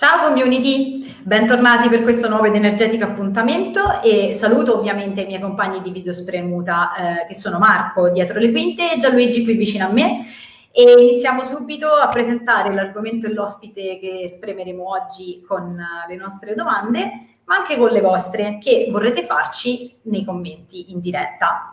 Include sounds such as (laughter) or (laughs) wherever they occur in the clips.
Ciao community, bentornati per questo nuovo ed energetico appuntamento e saluto ovviamente i miei compagni di video spremuta eh, che sono Marco dietro le quinte e Gianluigi qui vicino a me e iniziamo subito a presentare l'argomento e l'ospite che spremeremo oggi con uh, le nostre domande ma anche con le vostre che vorrete farci nei commenti in diretta.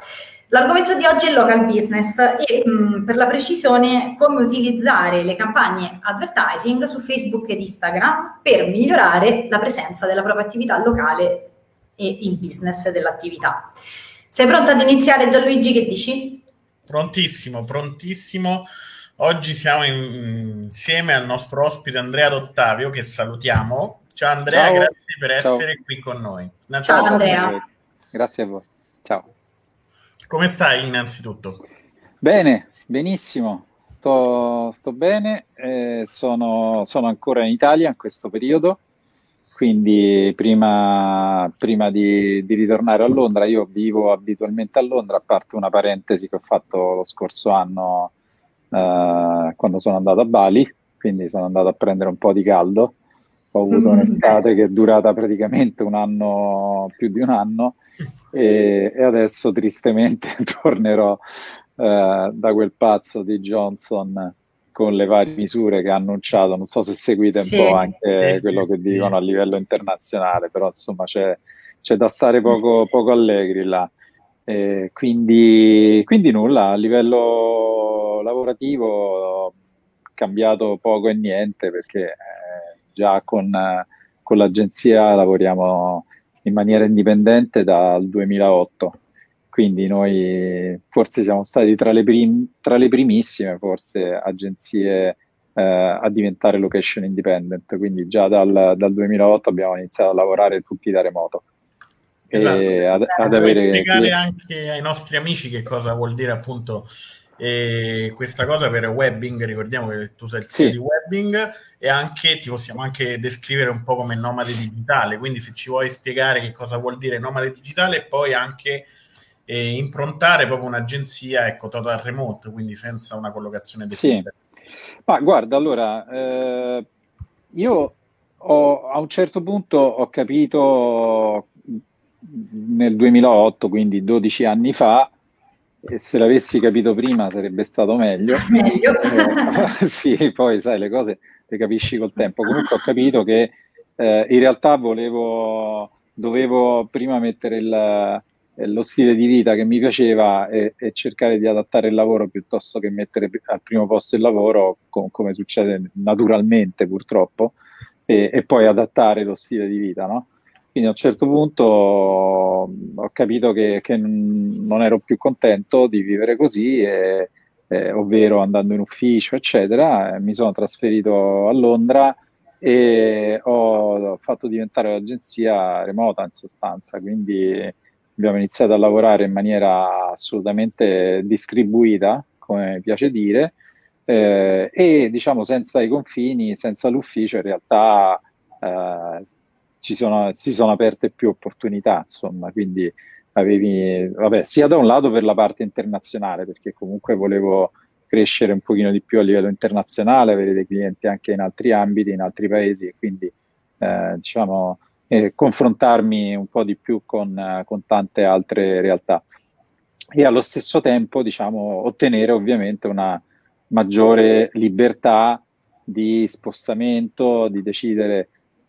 L'argomento di oggi è il local business e mh, mm, per la precisione come utilizzare le campagne advertising su Facebook ed Instagram per migliorare la presenza della propria attività locale e il business dell'attività. Sei pronto ad iniziare Gianluigi, che dici? Prontissimo, prontissimo. Oggi siamo in, insieme al nostro ospite Andrea D'Ottavio che salutiamo. Ciao Andrea, Ciao. grazie per Ciao. essere qui con noi. Ciao Andrea. Grazie a voi. Come stai innanzitutto? Bene, benissimo, sto, sto bene, eh, sono, sono, ancora in Italia in questo periodo, quindi prima, prima di, di, ritornare a Londra, io vivo abitualmente a Londra, a parte una parentesi che ho fatto lo scorso anno eh, quando sono andato a Bali, quindi sono andato a prendere un po' di caldo, ho avuto mm. un'estate che è durata praticamente un anno, più di un anno, e, e adesso tristemente (laughs) tornerò eh, da quel pazzo di Johnson con le varie misure che ha annunciato. Non so se seguite un sì, po' anche sì, quello sì, che dicono a livello internazionale, però insomma c'è, c'è da stare poco, poco allegri là. Eh, quindi, quindi, nulla, a livello lavorativo ho cambiato poco e niente perché eh, già con, con l'agenzia lavoriamo in maniera indipendente dal 2008. Quindi noi forse siamo stati tra le, prim- tra le primissime forse agenzie eh, a diventare location independent, quindi già dal, dal, 2008 abbiamo iniziato a lavorare tutti da remoto. Esatto. E ad, ad avere... spiegare anche ai nostri amici che cosa vuol dire appunto e questa cosa per webbing, ricordiamo che tu sei il sì. di webbing e anche ti possiamo anche descrivere un po' come nomade digitale, quindi se ci vuoi spiegare che cosa vuol dire nomade digitale e poi anche eh, improntare proprio un'agenzia ecco, total remote, quindi senza una collocazione definita. Sì. Ma guarda, allora, eh, io ho, a un certo punto ho capito nel 2008, quindi 12 anni fa, e se l'avessi capito prima sarebbe stato meglio. (laughs) Meglio. Eh, (laughs) sì, poi sai, le cose le capisci col tempo. Comunque ho capito che eh, in realtà volevo, dovevo prima mettere il, lo stile di vita che mi piaceva e, e, cercare di adattare il lavoro piuttosto che mettere al primo posto il lavoro, com- come succede naturalmente purtroppo, e, e poi adattare lo stile di vita, no? Quindi a un certo punto ho capito che, che non ero più contento di vivere così, e, eh, ovvero andando in ufficio, eccetera. Mi sono trasferito a Londra e ho fatto diventare l'agenzia remota in sostanza, quindi abbiamo iniziato a lavorare in maniera assolutamente distribuita, come piace dire, eh, e diciamo senza i confini, senza l'ufficio, in realtà eh, ci sono, si sono aperte più opportunità, insomma, quindi avevi, vabbè, sia da un lato per la parte internazionale, perché comunque volevo crescere un pochino di più a livello internazionale, avere dei clienti anche in altri ambiti, in altri paesi, e quindi eh, diciamo eh, confrontarmi un po' di più con, con, tante altre realtà. E allo stesso tempo diciamo ottenere ovviamente una maggiore libertà di spostamento, di decidere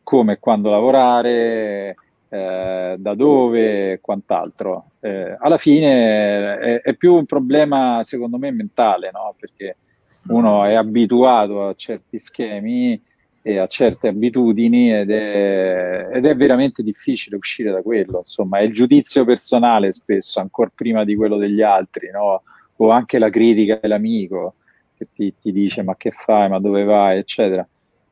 come e quando lavorare, eh, da dove quant'altro. Eh, alla fine è, è, più un problema, secondo me, mentale, no? perché uno è abituato a certi schemi e a certe abitudini ed è, ed è veramente difficile uscire da quello. Insomma, è il giudizio personale spesso, ancora prima di quello degli altri, no? o anche la critica dell'amico che ti, ti dice ma che fai, ma dove vai, eccetera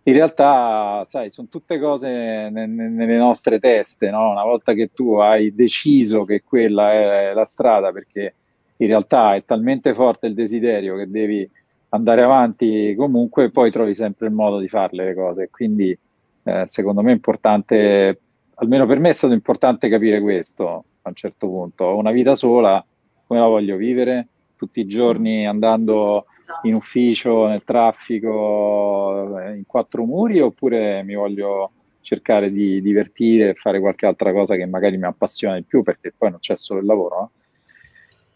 in realtà, sai, sono tutte cose ne, ne, nelle nostre teste, no? Una volta che tu hai deciso che quella è la strada, perché in realtà è talmente forte il desiderio che devi andare avanti comunque, poi trovi sempre il modo di farle le cose. Quindi, eh, secondo me è importante, almeno per me è stato importante capire questo a un certo punto. Ho una vita sola, come la voglio vivere? Tutti i giorni andando in ufficio, nel traffico, eh, in quattro muri oppure mi voglio cercare di divertire e fare qualche altra cosa che magari mi appassiona di più perché poi non c'è solo il lavoro.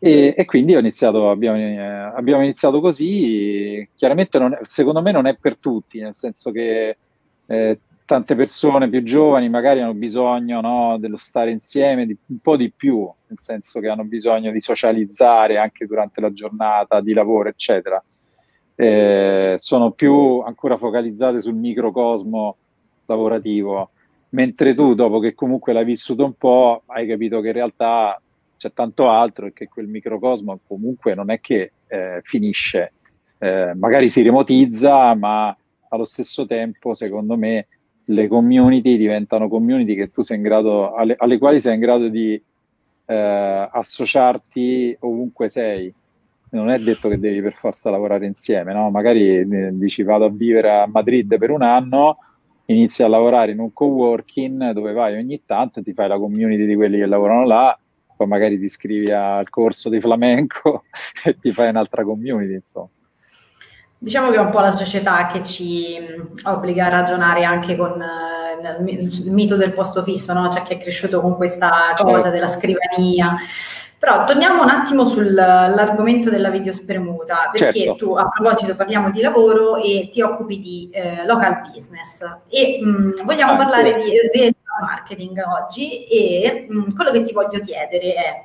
E, e, quindi iniziato, abbiamo, eh, abbiamo, iniziato così. Chiaramente, non, secondo me, non è per tutti, nel senso che eh, tante persone più giovani magari hanno bisogno no, dello stare insieme di, un po' di più, nel senso che hanno bisogno di socializzare anche durante la giornata di lavoro, eccetera. Eh, sono più ancora focalizzate sul microcosmo lavorativo, mentre tu, dopo che comunque l'hai vissuto un po', hai capito che in realtà c'è tanto altro e che quel microcosmo comunque non è che eh, finisce, eh, magari si remotizza, ma allo stesso tempo, secondo me, le community diventano community che tu sei in grado, alle, alle quali sei in grado di eh, associarti ovunque sei. Non è detto che devi per forza lavorare insieme, no? Magari eh, dici vado a vivere a Madrid per un anno, inizi a lavorare in un co-working dove vai ogni tanto e ti fai la community di quelli che lavorano là, poi magari ti iscrivi al corso di flamenco (laughs) e ti fai un'altra community, insomma. Diciamo che è un po' la società che ci obbliga a ragionare anche con uh, il mito del posto fisso, no? C'è chi è cresciuto con questa cosa certo. della scrivania. Però torniamo un attimo sull'argomento della videospremuta, perché certo. tu a proposito parliamo di lavoro e ti occupi di eh, local business e mh, vogliamo ah, parlare sì. di real marketing oggi e mh, quello che ti voglio chiedere è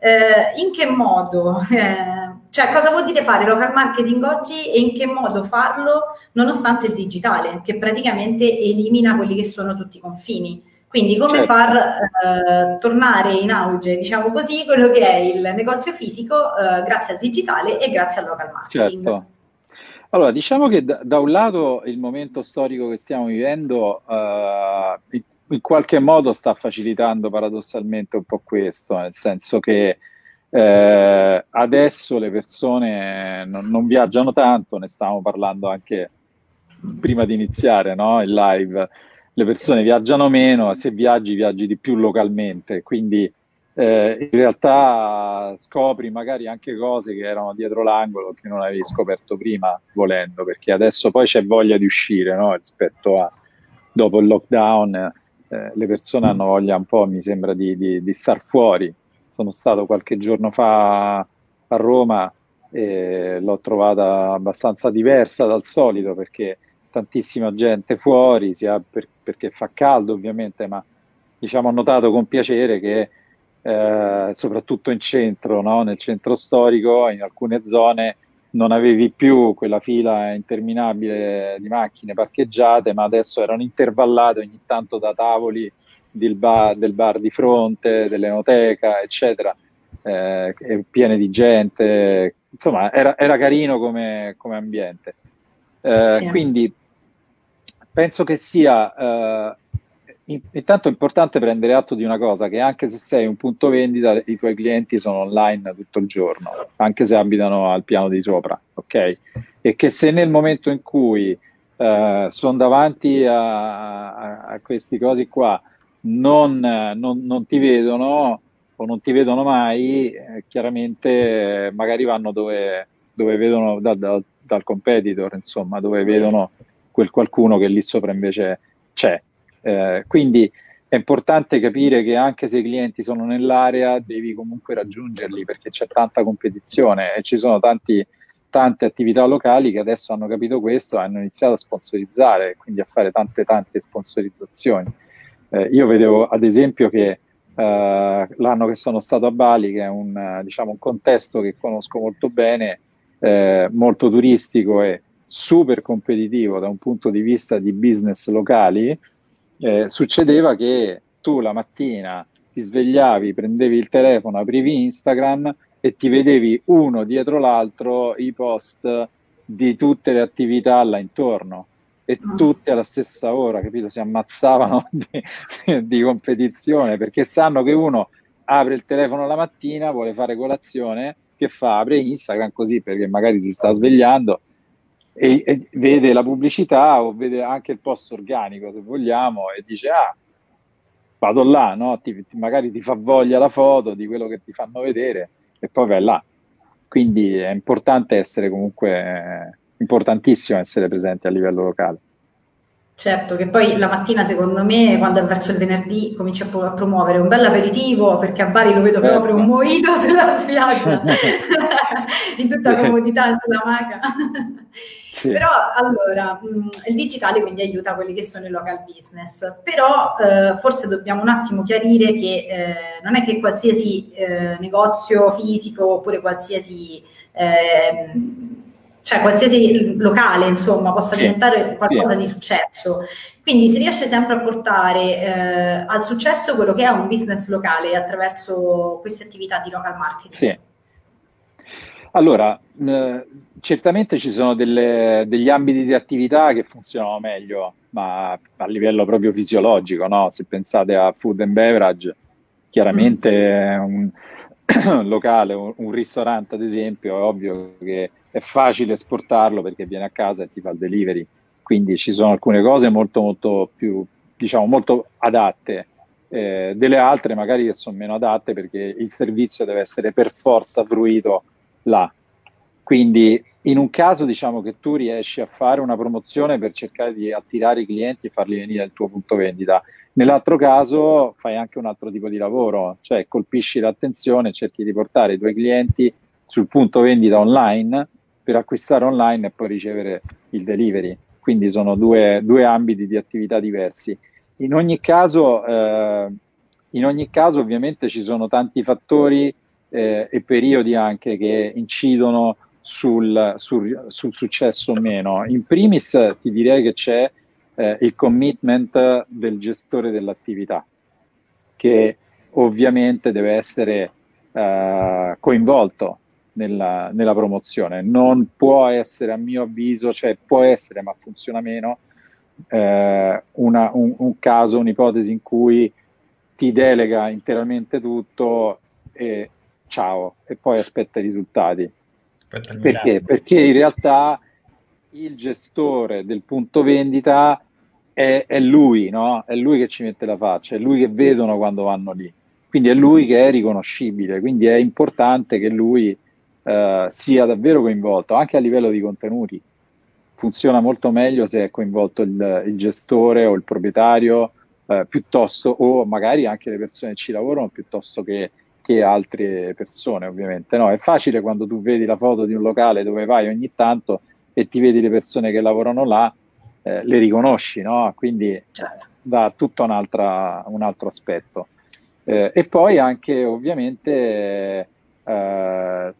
eh, in che modo, eh, cioè cosa vuol dire fare local marketing oggi e in che modo farlo nonostante il digitale, che praticamente elimina quelli che sono tutti i confini. Quindi come certo. far eh, tornare in auge, diciamo così, quello che è il negozio fisico eh, grazie al digitale e grazie al local marketing. Certo. Allora, diciamo che da, da, un lato il momento storico che stiamo vivendo uh, in qualche modo sta facilitando paradossalmente un po' questo, nel senso che eh, adesso le persone non, non, viaggiano tanto, ne stavamo parlando anche prima di iniziare no? il live, le persone viaggiano meno, se viaggi viaggi di più localmente, quindi eh, in realtà scopri magari anche cose che erano dietro l'angolo che non avevi scoperto prima volendo, perché adesso poi c'è voglia di uscire no? rispetto a dopo il lockdown eh, le persone hanno voglia un po', mi sembra, di, di, di, star fuori. Sono stato qualche giorno fa a Roma e l'ho trovata abbastanza diversa dal solito perché tantissima gente fuori, sia per, perché fa caldo ovviamente, ma diciamo ho notato con piacere che eh, soprattutto in centro, no? nel centro storico, in alcune zone non avevi più quella fila interminabile di macchine parcheggiate, ma adesso erano intervallate ogni tanto da tavoli bar, del bar di fronte, dell'enoteca, eccetera, eh, piene di gente. Insomma, era, era carino come, come ambiente. Eh, sì. Quindi penso che sia eh, intanto è importante prendere atto di una cosa, che anche se sei un punto vendita, i tuoi clienti sono online tutto il giorno, anche se abitano al piano di sopra, ok? E che se nel momento in cui eh, sono davanti a, a, a, questi cosi qua non, non, non, ti vedono o non ti vedono mai, eh, chiaramente eh, magari vanno dove, dove vedono da, da, dal competitor, insomma, dove vedono quel qualcuno che lì sopra invece c'è eh, quindi è importante capire che anche se i clienti sono nell'area devi comunque raggiungerli perché c'è tanta competizione e ci sono tanti, tante attività locali che adesso hanno capito questo hanno iniziato a sponsorizzare, quindi a fare tante tante sponsorizzazioni. Eh, io vedevo ad esempio che eh, l'anno che sono stato a Bali, che è un, diciamo, un contesto che conosco molto bene, eh, molto turistico e super competitivo da un punto di vista di business locali, eh, succedeva che tu la mattina ti svegliavi, prendevi il telefono, aprivi Instagram e ti vedevi uno dietro l'altro i post di tutte le attività là intorno e ah. tutte alla stessa ora, capito? Si ammazzavano (laughs) di, di, competizione perché sanno che uno apre il telefono la mattina, vuole fare colazione, che fa? Apre Instagram così perché magari si sta svegliando e, e, vede la pubblicità o vede anche il post organico se vogliamo e dice ah vado là, no? ti, ti, magari ti fa voglia la foto di quello che ti fanno vedere e poi vai là. quindi è importante essere comunque, importantissimo essere presenti a livello locale. Certo, che poi la mattina secondo me, quando è verso il venerdì, comincia a, pro- a promuovere un bel aperitivo, perché a Bari lo vedo proprio un mojito (laughs) sulla spiaggia, (laughs) in tutta comodità sulla maca. Sì. Però allora, il digitale quindi aiuta quelli che sono i local business, però eh, forse dobbiamo un attimo chiarire che eh, non è che qualsiasi eh, negozio fisico oppure qualsiasi ehm, cioè qualsiasi locale, insomma, possa sì, diventare qualcosa sì. di successo. Quindi si riesce sempre a portare eh, al successo quello che è un business locale attraverso queste attività di local marketing. Sì. Allora, eh, certamente ci sono delle, degli ambiti di attività che funzionano meglio, ma a livello proprio fisiologico, no? Se pensate a food and beverage, chiaramente mm. un (coughs) locale, un, un ristorante ad esempio, è ovvio che è facile esportarlo perché viene a casa e ti fa il delivery. Quindi ci sono alcune cose molto, molto più, diciamo, molto adatte, eh, delle altre magari che sono meno adatte perché il servizio deve essere per forza fruito là. Quindi in un caso diciamo che tu riesci a fare una promozione per cercare di attirare i clienti e farli venire al tuo punto vendita. Nell'altro caso fai anche un altro tipo di lavoro, cioè colpisci l'attenzione, cerchi di portare i tuoi clienti sul punto vendita online per acquistare online e poi ricevere il delivery. Quindi sono due, due ambiti di attività diversi. In ogni, caso, eh, in ogni caso, ovviamente, ci sono tanti fattori eh, e periodi anche che incidono sul, sul, sul, successo o meno. In primis ti direi che c'è eh, il commitment del gestore dell'attività, che ovviamente deve essere eh, coinvolto nella, nella, promozione. Non può essere, a mio avviso, cioè può essere, ma funziona meno, eh, una, un, un, caso, un'ipotesi in cui ti delega interamente tutto e ciao, e poi aspetta i risultati. Aspetta Perché? Perché in realtà il gestore del punto vendita è, è lui, no? È lui che ci mette la faccia, è lui che vedono quando vanno lì. Quindi è lui che è riconoscibile, quindi è importante che lui eh, sia davvero coinvolto anche a livello di contenuti. Funziona molto meglio se è coinvolto il, il gestore o il proprietario eh, piuttosto, o magari anche le persone che ci lavorano piuttosto che, che altre persone, ovviamente. No, è facile quando tu vedi la foto di un locale dove vai ogni tanto e ti vedi le persone che lavorano là, eh, le riconosci, no? Quindi certo. dà tutto un, un altro aspetto. Eh, e poi anche ovviamente eh,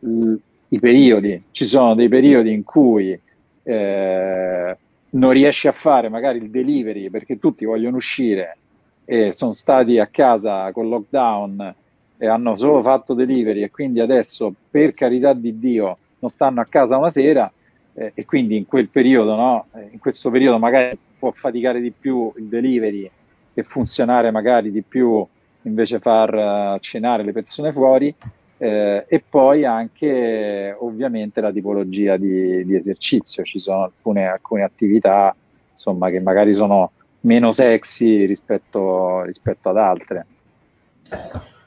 i periodi, ci sono dei periodi in cui eh, non riesci a fare magari il delivery perché tutti vogliono uscire e sono stati a casa con lockdown e hanno solo fatto delivery e quindi adesso per carità di Dio non stanno a casa una sera eh, e quindi in quel periodo, no, in questo periodo magari può faticare di più il delivery e funzionare magari di più invece far uh, cenare le persone fuori eh, e poi anche ovviamente la tipologia di, di esercizio, ci sono alcune, alcune, attività insomma, che magari sono meno sexy rispetto, rispetto ad altre.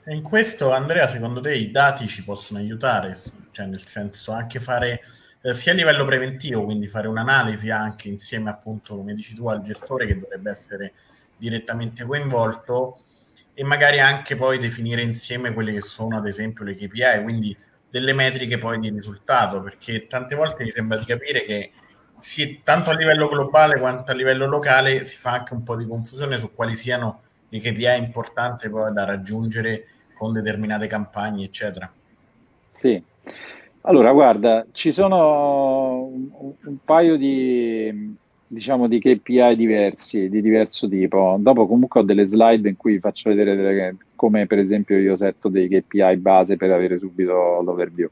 E in questo Andrea, secondo te i dati ci possono aiutare? Cioè nel senso anche fare eh, sia a livello preventivo, quindi fare un'analisi anche insieme appunto, come dici tu, al gestore che dovrebbe essere direttamente coinvolto, e magari anche poi definire insieme quelle che sono ad esempio le KPI, quindi delle metriche poi di risultato, perché tante volte mi sembra di capire che sì, tanto a livello globale quanto a livello locale si fa anche un po' di confusione su quali siano le KPI importanti poi da raggiungere con determinate campagne, eccetera. Sì, allora guarda, ci sono un, un paio di, diciamo di KPI diversi, di diverso tipo. Dopo comunque ho delle slide in cui faccio vedere delle, come per esempio io setto dei KPI base per avere subito l'overview.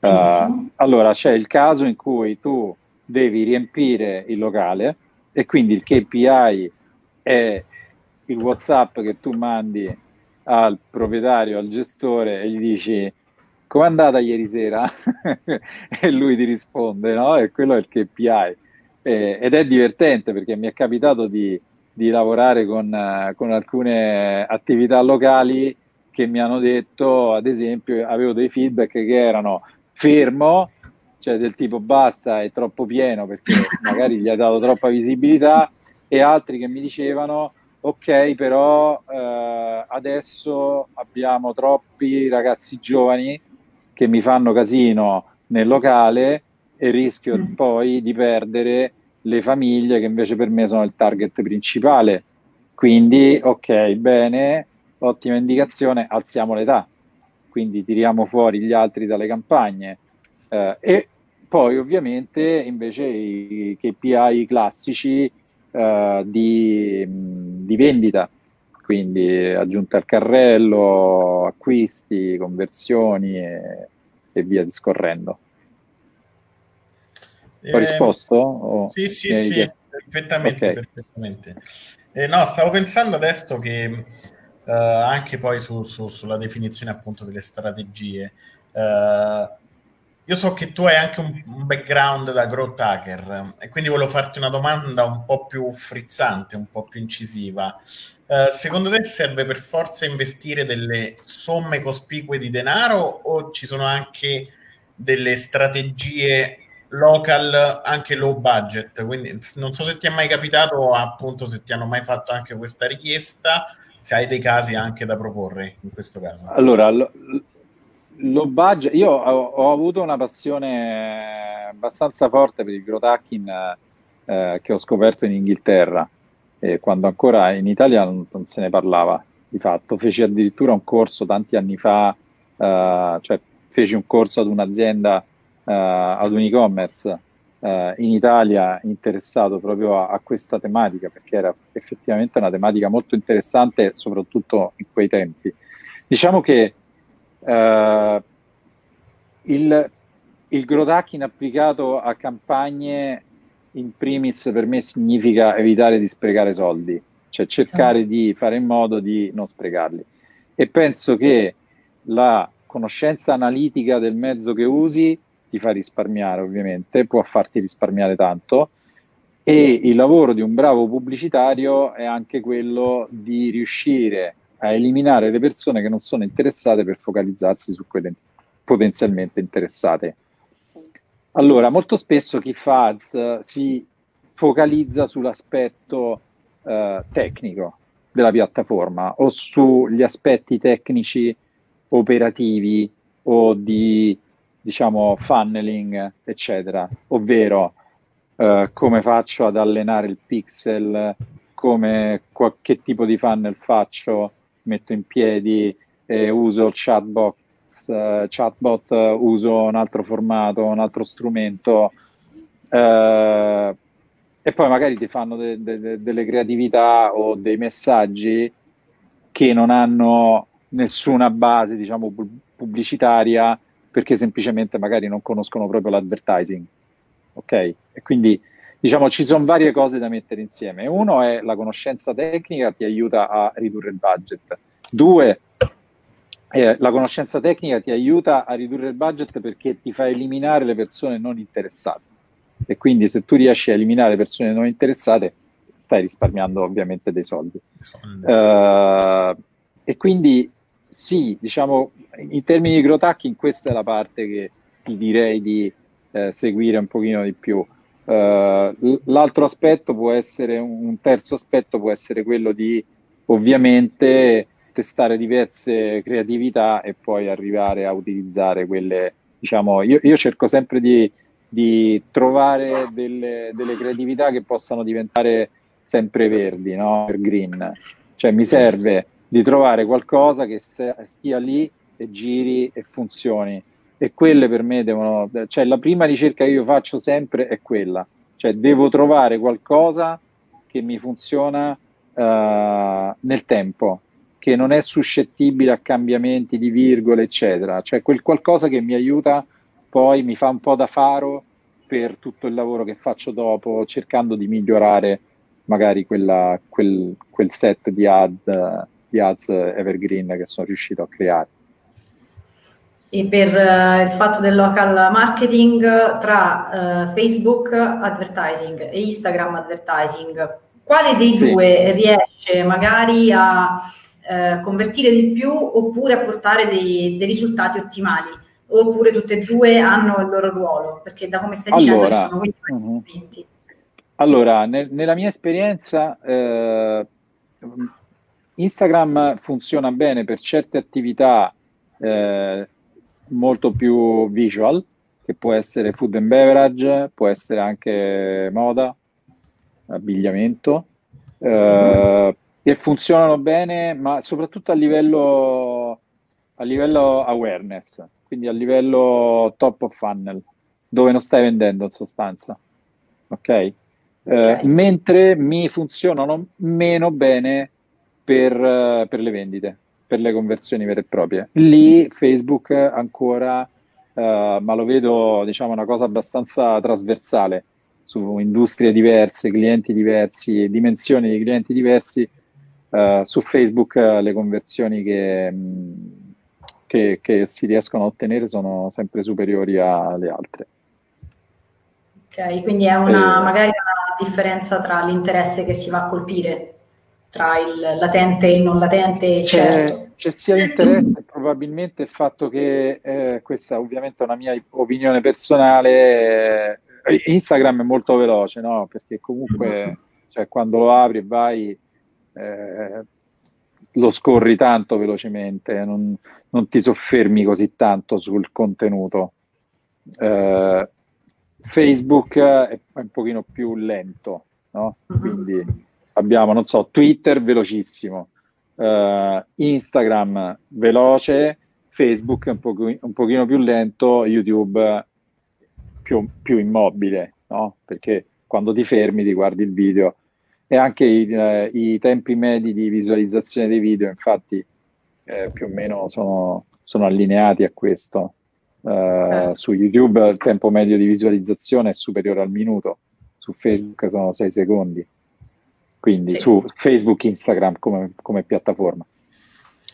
Uh, allora c'è il caso in cui tu devi riempire il locale e quindi il KPI è il WhatsApp che tu mandi al proprietario, al gestore e gli dici com'è andata ieri sera (laughs) e lui ti risponde, no? E quello è il KPI eh, ed è divertente perché mi è capitato di, di lavorare con, uh, con, alcune attività locali che mi hanno detto, ad esempio, avevo dei feedback che erano fermo, cioè del tipo basta, è troppo pieno perché magari gli hai dato troppa visibilità, e altri che mi dicevano ok, però eh, adesso abbiamo troppi ragazzi giovani che mi fanno casino nel locale e rischio mm. poi di perdere le famiglie che invece per me sono il target principale. Quindi, ok, bene, ottima indicazione, alziamo l'età, quindi tiriamo fuori gli altri dalle campagne. Eh, e poi ovviamente invece i KPI classici eh, di, di, vendita, quindi aggiunta al carrello, acquisti, conversioni e, e via discorrendo. Eh, Ho risposto? O sì, sì, sì, perfettamente. Okay. perfettamente. Eh, no, stavo pensando adesso che uh, anche poi su, su, sulla definizione appunto delle strategie. Uh, io so che tu hai anche un, un, background da growth hacker e quindi volevo farti una domanda un po' più frizzante, un po' più incisiva. Uh, secondo te serve per forza investire delle somme cospicue di denaro o ci sono anche delle strategie local anche low budget? Quindi non so se ti è mai capitato, appunto, se ti hanno mai fatto anche questa richiesta, se hai dei casi anche da proporre in questo caso. Allora, lo, low budget, io ho, ho, avuto una passione abbastanza forte per il growth hacking eh, che ho scoperto in Inghilterra, eh, quando ancora in Italia non, non, se ne parlava di fatto. Feci addirittura un corso tanti anni fa, eh, cioè feci un corso ad un'azienda, ad un e-commerce eh, in Italia interessato proprio a, a questa tematica, perché era effettivamente una tematica molto interessante, soprattutto in quei tempi. Diciamo che Uh, il, il growth hacking applicato a campagne in primis per me significa evitare di sprecare soldi, cioè cercare sì. di fare in modo di non sprecarli. E penso che la conoscenza analitica del mezzo che usi ti fa risparmiare, ovviamente, può farti risparmiare tanto. E il lavoro di un bravo pubblicitario è anche quello di riuscire a eliminare le persone che non sono interessate per focalizzarsi su quelle potenzialmente interessate. Allora, molto spesso chi fa ads si focalizza sull'aspetto eh, tecnico della piattaforma o sugli aspetti tecnici operativi o di diciamo funneling eccetera. Ovvero eh, come faccio ad allenare il pixel come che tipo di funnel faccio metto in piedi, eh, uso il chatbot, eh, chatbot, uso un altro formato, un altro strumento, eh, e poi magari ti fanno de- de- delle creatività o dei messaggi che non hanno nessuna base, diciamo, pubblicitaria, perché semplicemente magari non conoscono proprio l'advertising. Ok? E quindi diciamo ci sono varie cose da mettere insieme. Uno è la conoscenza tecnica, ti aiuta a ridurre il budget. Due, eh, la conoscenza tecnica ti aiuta a ridurre il budget perché ti fa eliminare le persone non interessate. E quindi se tu riesci a eliminare persone non interessate, stai risparmiando ovviamente dei soldi. Uh, e quindi sì, diciamo, in termini di growth questa è la parte che ti direi di eh, seguire un pochino di più. Uh, l'altro aspetto può essere, un terzo aspetto può essere quello di ovviamente testare diverse creatività e poi arrivare a utilizzare quelle, diciamo, io, io cerco sempre di, di trovare delle, delle, creatività che possano diventare sempre verdi, no? green. Cioè mi serve di trovare qualcosa che stia lì e giri e funzioni. E quelle per me devono, cioè la prima ricerca che io faccio sempre è quella, cioè devo trovare qualcosa che mi funziona uh, nel tempo, che non è suscettibile a cambiamenti di virgole, eccetera, cioè quel qualcosa che mi aiuta poi, mi fa un po' da faro per tutto il lavoro che faccio dopo, cercando di migliorare magari quella, quel, quel set di, ad, di ads evergreen che sono riuscito a creare e per uh, il fatto del local marketing tra uh, Facebook advertising e Instagram advertising, quale dei sì. due riesce magari a uh, convertire di più oppure a portare dei, dei, risultati ottimali? oppure tutte e due hanno il loro ruolo? Perché da come stai dicendo allora, sono quindi uh-huh. Allora, nel, nella mia esperienza eh, Instagram funziona bene per certe attività eh, molto più visual, che può essere food and beverage, può essere anche moda, abbigliamento, eh, che funzionano bene, ma soprattutto a livello, a livello awareness, quindi a livello top of funnel, dove non stai vendendo in sostanza. Ok? Eh, okay. mentre mi funzionano meno bene per, uh, per, le vendite, per le conversioni vere e proprie. Lì Facebook ancora, uh, ma lo vedo diciamo una cosa abbastanza trasversale su industrie diverse, clienti diversi, dimensioni di clienti diversi. Uh, su Facebook le conversioni che, che, che si riescono a ottenere sono sempre superiori alle altre. Ok, quindi è una, eh, magari una differenza tra l'interesse che si va a colpire tra il latente e il non latente, certo. C'è sia l'interesse, probabilmente il fatto che, eh, questa ovviamente è una mia opinione personale, eh, Instagram è molto veloce, no? Perché comunque cioè, quando lo apri e vai eh, lo scorri tanto velocemente, non, non, ti soffermi così tanto sul contenuto. Eh, Facebook è un pochino più lento, no? Quindi abbiamo, non so, Twitter velocissimo, uh, Instagram veloce, Facebook un, po- un pochino più lento, YouTube più, più immobile, no? Perché quando ti fermi ti guardi il video e anche i, eh, i tempi medi di visualizzazione dei video, infatti, eh, più o meno sono, sono allineati a questo. Uh, su YouTube il tempo medio di visualizzazione è superiore al minuto, su Facebook sono 6 secondi quindi sì. su Facebook, Instagram come, come, piattaforma.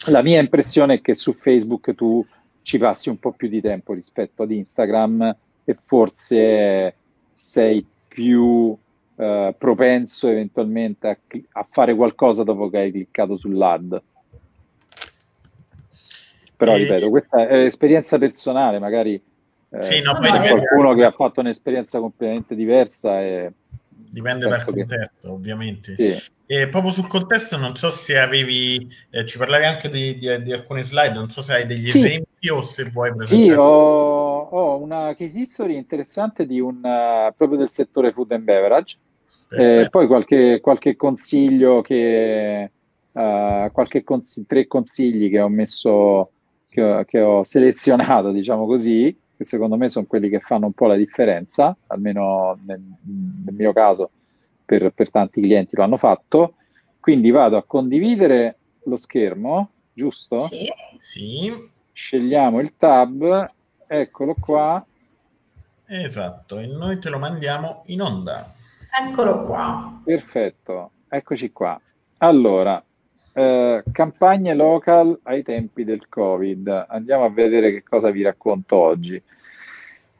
La mia impressione è che su Facebook tu ci passi un po' più di tempo rispetto ad Instagram e forse sei più eh, propenso eventualmente a, a, fare qualcosa dopo che hai cliccato sull'ad. Però e... ripeto, questa è esperienza personale, magari eh, sì, no, qualcuno che ha fatto un'esperienza completamente diversa e dipende dal contesto, che... ovviamente. Sì. E proprio sul contesto, non so se avevi, eh, ci parlavi anche di, di, di, alcune slide, non so se hai degli sì. esempi o se vuoi presentare. Sì, ho, ho, una case history interessante di un, uh, proprio del settore food and beverage, eh, poi qualche, qualche consiglio che, uh, qualche cons- tre consigli che ho messo, che che ho selezionato, (laughs) diciamo così, che secondo me sono quelli che fanno un po' la differenza, almeno nel, nel mio caso per, per, tanti clienti lo hanno fatto. Quindi vado a condividere lo schermo, giusto? Sì. sì. Scegliamo il tab, eccolo qua. Esatto, e noi te lo mandiamo in onda. Eccolo qua. Perfetto, eccoci qua. Allora, eh, campagne local ai tempi del Covid. Andiamo a vedere che cosa vi racconto oggi.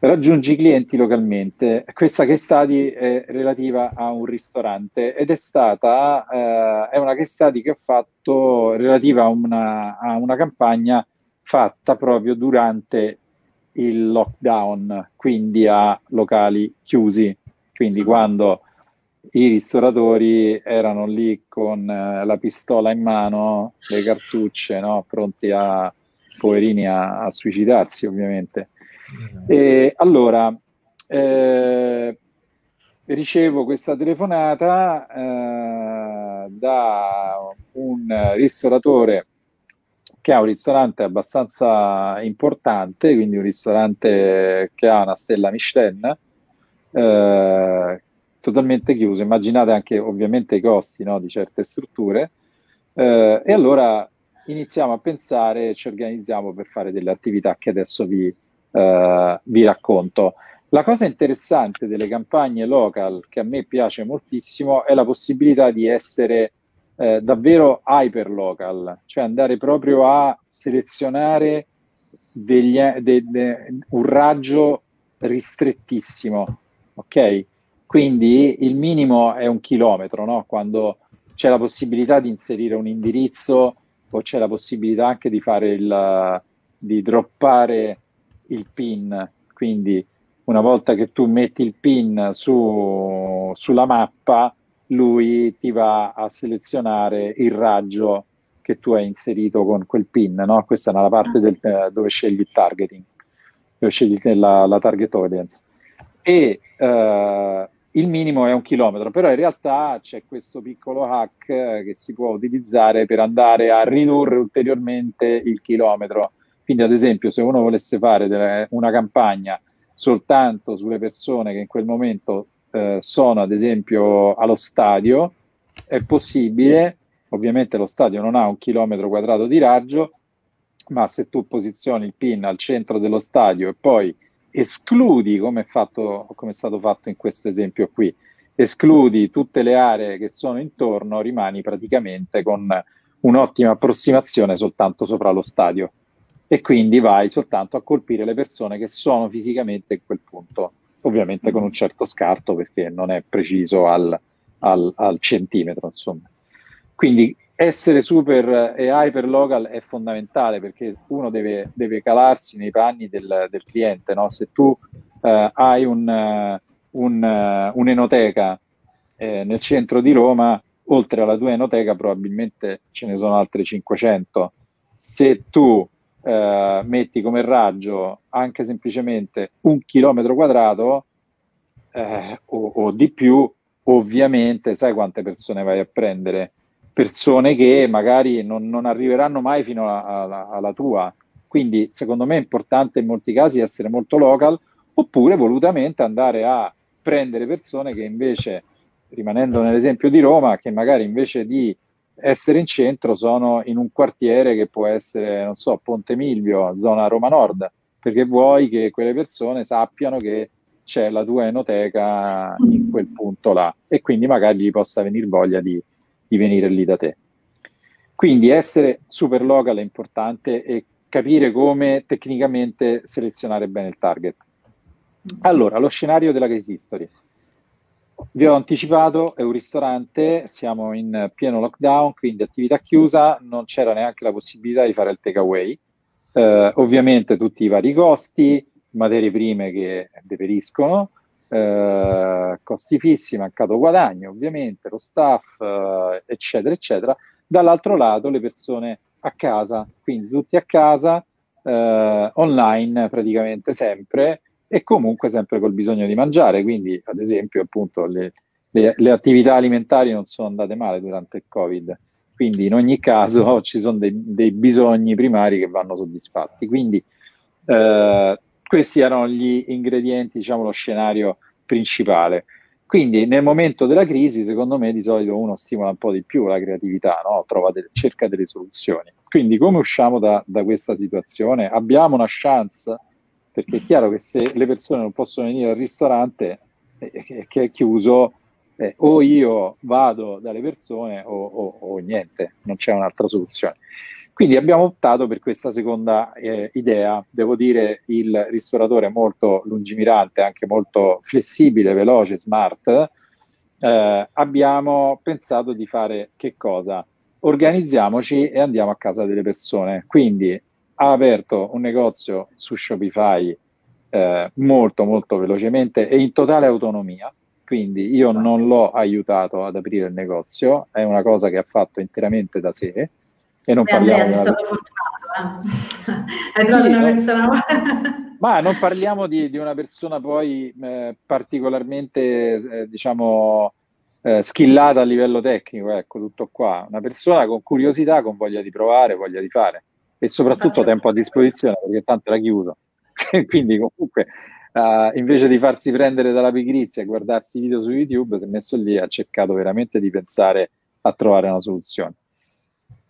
Raggiungi i clienti localmente. Questa che study è relativa a un ristorante ed è stata eh, è una che study che ho fatto relativa a una, a una campagna fatta proprio durante il lockdown, quindi a locali chiusi. Quindi quando i ristoratori erano lì con eh, la pistola in mano, le cartucce, no? pronti a, poverini, a, a suicidarsi ovviamente. Mm-hmm. E allora, eh, ricevo questa telefonata eh, da un ristoratore che ha un ristorante abbastanza importante, quindi un ristorante che ha una stella Michelin, eh, totalmente chiuso. Immaginate anche ovviamente i costi no, di certe strutture. Eh, e allora iniziamo a pensare ci organizziamo per fare delle attività che adesso vi, eh, vi racconto. La cosa interessante delle campagne local che a me piace moltissimo è la possibilità di essere eh, davvero hyper local, cioè andare proprio a selezionare degli, de, de, un raggio ristrettissimo, ok? Quindi il minimo è un chilometro, no? quando c'è la possibilità di inserire un indirizzo o c'è la possibilità anche di fare il di droppare il PIN, quindi una volta che tu metti il PIN su, sulla mappa, lui ti va a selezionare il raggio che tu hai inserito con quel PIN, no? Questa è una parte del, dove scegli il targeting, dove scegli la, la target audience. E uh, il minimo è un chilometro, però in realtà c'è questo piccolo hack che si può utilizzare per andare a ridurre ulteriormente il chilometro. Quindi, ad esempio, se uno volesse fare delle, una campagna soltanto sulle persone che in quel momento eh, sono, ad esempio, allo stadio, è possibile. Ovviamente lo stadio non ha un chilometro quadrato di raggio, ma se tu posizioni il pin al centro dello stadio e poi escludi, come è, fatto, come è stato fatto in questo esempio qui, escludi tutte le aree che sono intorno, rimani praticamente con un'ottima approssimazione soltanto sopra lo stadio e quindi vai soltanto a colpire le persone che sono fisicamente in quel punto, ovviamente con un certo scarto perché non è preciso al, al, al centimetro, insomma. Quindi essere super e hyper local è fondamentale perché uno deve, deve calarsi nei panni del, del cliente. No? Se tu uh, hai un, uh, un, uh, un'enoteca eh, nel centro di Roma, oltre alla tua enoteca probabilmente ce ne sono altre 500. Se tu metti come raggio anche semplicemente un chilometro quadrato eh, o, o di più, ovviamente sai quante persone vai a prendere persone che magari non, non arriveranno mai fino alla, alla, tua. Quindi secondo me è importante in molti casi essere molto local oppure volutamente andare a prendere persone che invece, rimanendo nell'esempio di Roma, che magari invece di essere in centro sono in un quartiere che può essere, non so, Ponte Milvio, zona Roma Nord, perché vuoi che quelle persone sappiano che c'è la tua enoteca in quel punto là e quindi magari gli possa venire voglia di, di venire lì da te. Quindi essere super local è importante e capire come tecnicamente selezionare bene il target. Allora, lo scenario della case history. Vi ho anticipato, è un ristorante, siamo in pieno lockdown, quindi attività chiusa, non c'era neanche la possibilità di fare il takeaway. Eh, ovviamente tutti i vari costi, materie prime che deperiscono, eh, costi fissi, mancato guadagno, ovviamente, lo staff, eh, eccetera, eccetera. Dall'altro lato le persone a casa, quindi tutti a casa, eh, online praticamente sempre e comunque sempre col bisogno di mangiare, quindi ad esempio appunto le, le, le attività alimentari non sono andate male durante il Covid, quindi in ogni caso (laughs) ci sono dei, dei bisogni primari che vanno soddisfatti. Quindi eh, questi erano gli ingredienti, diciamo, lo scenario principale. Quindi nel momento della crisi, secondo me, di solito uno stimola un po' di più la creatività, no? de- cerca delle soluzioni. Quindi come usciamo da, da, questa situazione? Abbiamo una chance, perché è chiaro che se le persone non possono venire al ristorante eh, che è chiuso, eh, o io vado dalle persone o, o, o niente, non c'è un'altra soluzione. Quindi abbiamo optato per questa seconda eh, idea. Devo dire, il ristoratore è molto lungimirante, anche molto flessibile, veloce, smart. Eh, abbiamo pensato di fare che cosa? Organizziamoci e andiamo a casa delle persone. Quindi ha aperto un negozio su Shopify eh, molto molto velocemente e in totale autonomia. Quindi io non l'ho aiutato ad aprire il negozio, è una cosa che ha fatto interamente da sé e non Beh, parliamo Andrea, sei stato fortunato, eh? (laughs) Hai trovato sì, una persona... (laughs) ma non parliamo di, di una persona poi eh, particolarmente, eh, diciamo, eh, skillata a livello tecnico, ecco, tutto qua. Una persona con curiosità, con voglia di provare, voglia di fare e soprattutto tempo a disposizione, perché tanto era chiuso. (laughs) Quindi comunque... Uh, invece di farsi prendere dalla pigrizia e guardarsi video su YouTube, si è messo lì e ha cercato veramente di pensare a trovare una soluzione.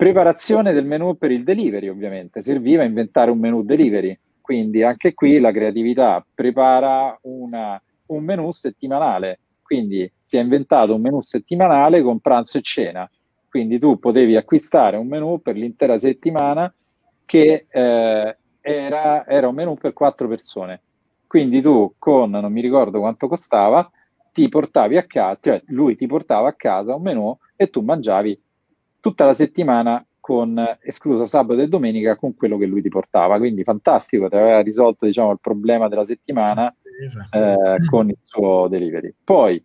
Preparazione del menu per il delivery, ovviamente. Serviva inventare un menu delivery, quindi anche qui la creatività prepara una, un menu settimanale. Quindi si è inventato un menu settimanale con pranzo e cena. Quindi tu potevi acquistare un menu per l'intera settimana che eh, era, era un menu per quattro persone. Quindi tu con, non mi ricordo quanto costava, ti portavi a casa, cioè lui ti portava a casa un menu e tu mangiavi tutta la settimana con, escluso sabato e domenica, con quello che lui ti portava. Quindi fantastico, ti aveva risolto diciamo, il problema della settimana eh, con il suo delivery. Poi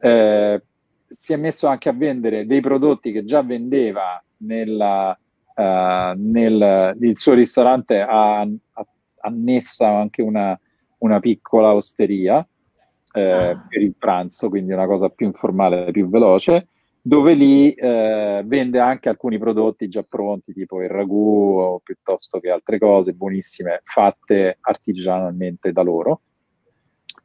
eh, si è messo anche a vendere dei prodotti che già vendeva nella, uh, nel il suo ristorante ha, ha annessa anche una, una piccola osteria eh, ah. per il pranzo, quindi una cosa più informale, più veloce, dove lì eh, vende anche alcuni prodotti già pronti, tipo il ragù o piuttosto che altre cose buonissime fatte artigianalmente da loro.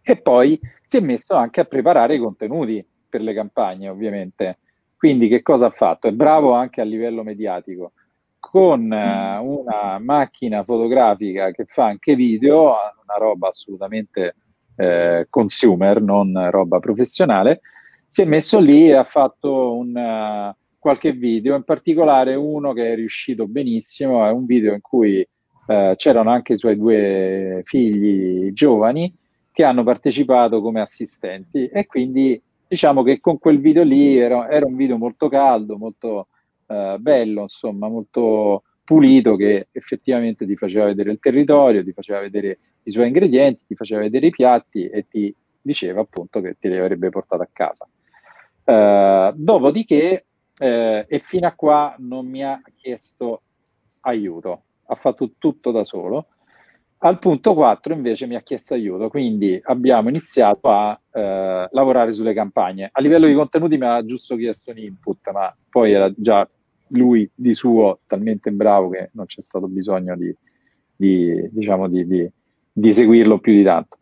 E poi si è messo anche a preparare i contenuti per le campagne, ovviamente. Quindi che cosa ha fatto? È bravo anche a livello mediatico. Con eh, una macchina fotografica che fa anche video, una roba assolutamente eh, consumer, non roba professionale, si è messo lì e ha fatto un, uh, qualche video, in particolare uno che è riuscito benissimo, è un video in cui uh, c'erano anche i suoi due figli giovani che hanno partecipato come assistenti e quindi diciamo che con quel video lì era, era un video molto caldo, molto uh, bello, insomma, molto pulito che effettivamente ti faceva vedere il territorio, ti faceva vedere i suoi ingredienti, ti faceva vedere i piatti e ti diceva appunto che te li avrebbe portato a casa. Uh, dopodiché, eh, e fino a qua non mi ha chiesto aiuto, ha fatto tutto da solo. Al punto 4 invece mi ha chiesto aiuto, quindi abbiamo iniziato a eh, lavorare sulle campagne. A livello di contenuti mi ha giusto chiesto un input, ma poi era già lui di suo talmente bravo che non c'è stato bisogno di, di, diciamo di, di, di seguirlo più di tanto.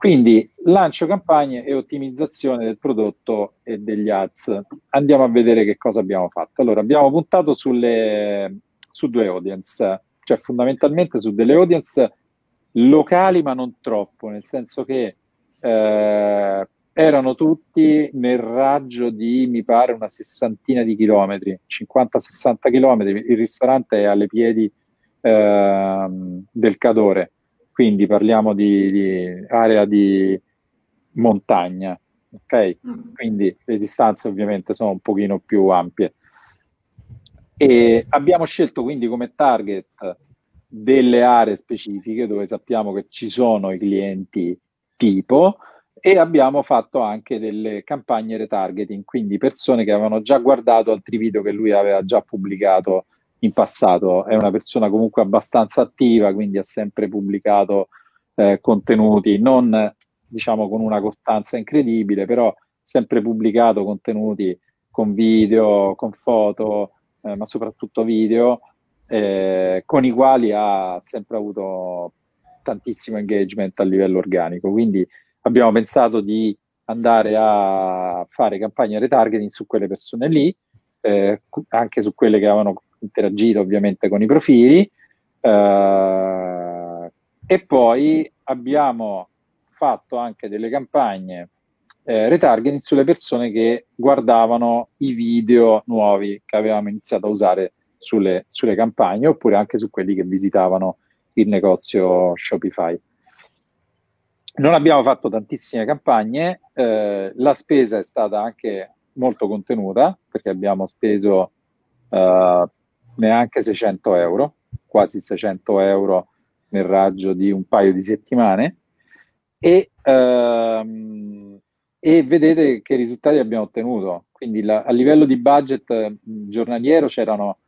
Quindi lancio campagne e ottimizzazione del prodotto e degli ads. Andiamo a vedere che cosa abbiamo fatto. Allora, abbiamo puntato sulle, su due audience, cioè fondamentalmente su delle audience locali ma non troppo, nel senso che eh, erano tutti nel raggio di, mi pare, una sessantina di chilometri, 50-60 chilometri. Il ristorante è alle piedi eh, del Cadore, quindi parliamo di, di area di montagna, ok? Mm. Quindi le distanze ovviamente sono un pochino più ampie. E abbiamo scelto quindi come target delle aree specifiche dove sappiamo che ci sono i clienti tipo e abbiamo fatto anche delle campagne retargeting, quindi persone che avevano già guardato altri video che lui aveva già pubblicato in passato. È una persona comunque abbastanza attiva, quindi ha sempre pubblicato eh, contenuti, non diciamo con una costanza incredibile, però sempre pubblicato contenuti con video, con foto, eh, ma soprattutto video, eh, con i quali ha sempre avuto tantissimo engagement a livello organico. Quindi abbiamo pensato di andare a fare campagne retargeting su quelle persone lì, eh, anche su quelle che avevano interagito ovviamente con i profili. Eh, e poi abbiamo fatto anche delle campagne eh, retargeting sulle persone che guardavano i video nuovi che avevamo iniziato a usare sulle, sulle campagne oppure anche su quelli che visitavano il negozio Shopify. Non abbiamo fatto tantissime campagne, eh, la spesa è stata anche molto contenuta perché abbiamo speso eh, neanche 600 euro, quasi 600 euro nel raggio di un paio di settimane e, ehm, e vedete che risultati abbiamo ottenuto. Quindi la, a livello di budget giornaliero c'erano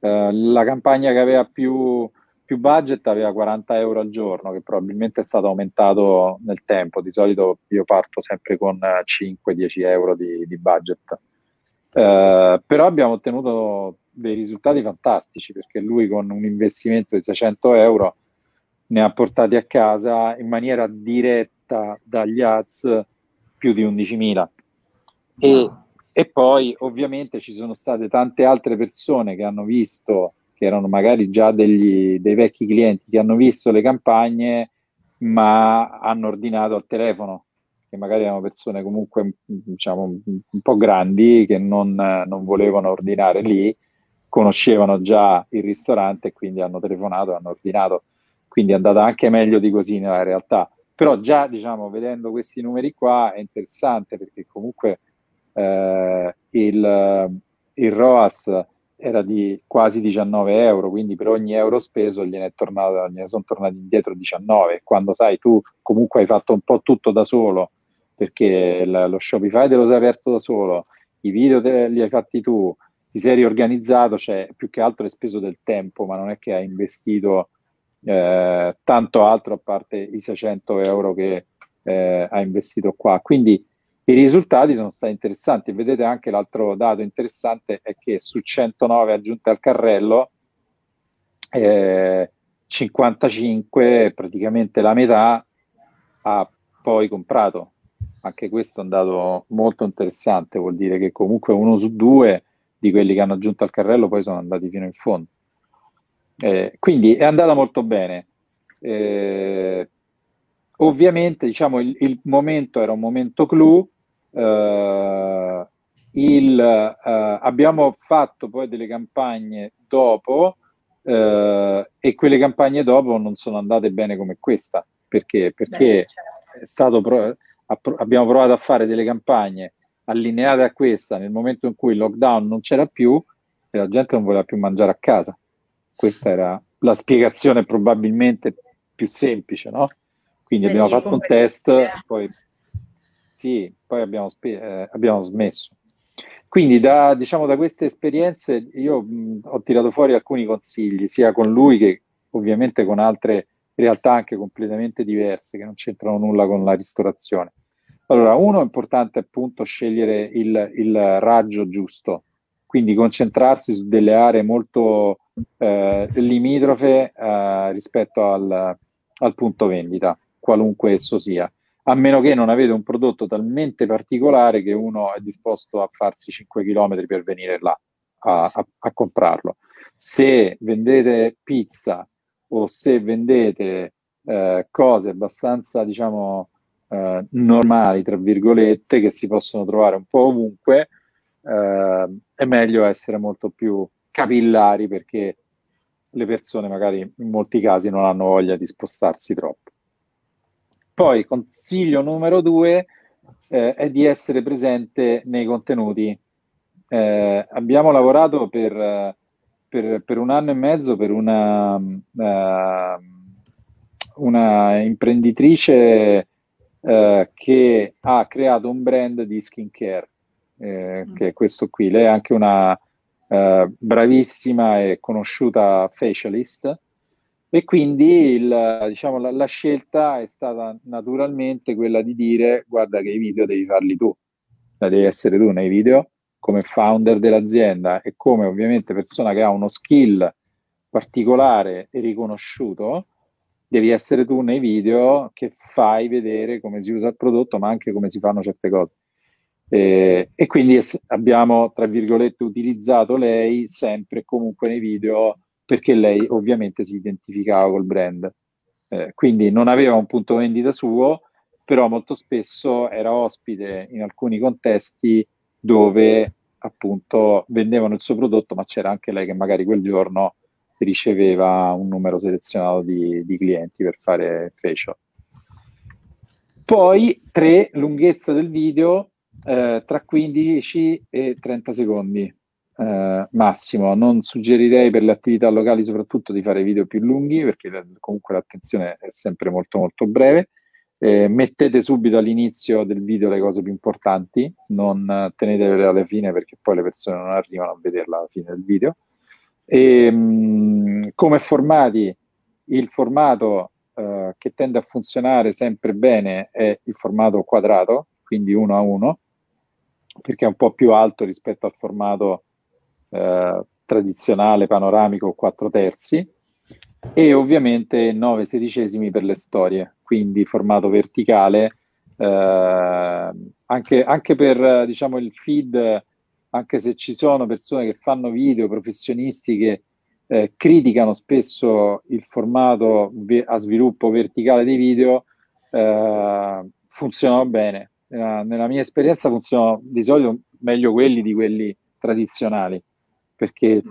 eh, la campagna che aveva più, più, budget aveva 40 euro al giorno, che probabilmente è stato aumentato nel tempo. Di solito io parto sempre con 5-10 euro di, di budget. Eh, però abbiamo ottenuto dei risultati fantastici perché lui con un investimento di 600 euro ne ha portati a casa in maniera diretta dagli ads più di 11.000 e e poi ovviamente ci sono state tante altre persone che hanno visto, che erano magari già degli, dei vecchi clienti, che hanno visto le campagne ma hanno ordinato al telefono, che magari erano persone comunque diciamo un po' grandi che non, non volevano ordinare lì, conoscevano già il ristorante e quindi hanno telefonato, hanno ordinato. Quindi è andata anche meglio di così nella realtà. Però già diciamo vedendo questi numeri qua è interessante perché comunque eh, il, il, ROAS era di quasi 19 euro, quindi per ogni euro speso gliene, tornato, gliene sono tornati indietro 19. Quando sai tu comunque hai fatto un po' tutto da solo, perché l- lo Shopify te lo sei aperto da solo, i video te li hai fatti tu, ti sei riorganizzato, cioè più che altro hai speso del tempo, ma non è che hai investito eh, tanto altro a parte i 600 euro che eh, hai investito qua. Quindi i risultati sono stati interessanti vedete anche l'altro dato interessante è che su 109 aggiunte al carrello eh, 55 praticamente la metà ha poi comprato anche questo è un dato molto interessante vuol dire che comunque uno su due di quelli che hanno aggiunto al carrello poi sono andati fino in fondo. Eh, quindi è andata molto bene. Eh, ovviamente diciamo il, il, momento era un momento clou. Uh, il, uh, abbiamo fatto poi delle campagne dopo uh, e quelle campagne dopo non sono andate bene come questa. Perché, perché Beh, certo. pro- abbiamo provato a fare delle campagne allineate a questa nel momento in cui il lockdown non c'era più e la gente non voleva più mangiare a casa questa era la spiegazione probabilmente più semplice no? quindi Beh, abbiamo sì, fatto un test poi sì, poi abbiamo, spe- eh, abbiamo smesso. Quindi da, diciamo, da queste esperienze io mh, ho tirato fuori alcuni consigli, sia con lui che ovviamente con altre realtà anche completamente diverse che non c'entrano nulla con la ristorazione. Allora, uno è importante appunto scegliere il, il raggio giusto, quindi concentrarsi su delle aree molto eh, limitrofe eh, rispetto al, al punto vendita, qualunque esso sia a meno che non avete un prodotto talmente particolare che uno è disposto a farsi 5 km per venire là a, a, a comprarlo. Se vendete pizza o se vendete eh, cose abbastanza, diciamo, eh, normali, tra virgolette, che si possono trovare un po' ovunque, eh, è meglio essere molto più capillari perché le persone magari in molti casi non hanno voglia di spostarsi troppo. Poi consiglio numero due eh, è di essere presente nei contenuti. Eh, abbiamo lavorato per, per, per, un anno e mezzo per una, uh, una imprenditrice uh, che ha creato un brand di skincare, eh, mm. che è questo qui. Lei è anche una uh, bravissima e conosciuta facialist e quindi il, diciamo, la, la, scelta è stata naturalmente quella di dire guarda che i video devi farli tu, devi essere tu nei video come founder dell'azienda e come ovviamente persona che ha uno skill particolare e riconosciuto, devi essere tu nei video che fai vedere come si usa il prodotto ma anche come si fanno certe cose. E, e quindi es- abbiamo, tra virgolette, utilizzato lei sempre e comunque nei video perché lei ovviamente si identificava col brand. Eh, quindi non aveva un punto vendita suo, però molto spesso era ospite in alcuni contesti dove appunto vendevano il suo prodotto, ma c'era anche lei che magari quel giorno riceveva un numero selezionato di, di clienti per fare facial. Poi tre, lunghezza del video eh, tra 15 e 30 secondi eh, massimo. Non suggerirei per le attività locali soprattutto di fare video più lunghi perché comunque l'attenzione è sempre molto molto breve. Eh, mettete subito all'inizio del video le cose più importanti, non tenetele alla fine perché poi le persone non arrivano a vederla alla fine del video. E, ehm, mh, come formati, il formato uh, che tende a funzionare sempre bene è il formato quadrato, quindi uno a uno, perché è un po' più alto rispetto al formato eh, tradizionale panoramico 4 terzi e ovviamente 9 sedicesimi per le storie, quindi formato verticale, eh, anche, anche, per diciamo, il feed, anche se ci sono persone che fanno video, professionisti che eh, criticano spesso il formato ve- a sviluppo verticale dei video, eh, funzionano bene. Eh, nella mia esperienza funzionano di solito meglio quelli di quelli tradizionali perché,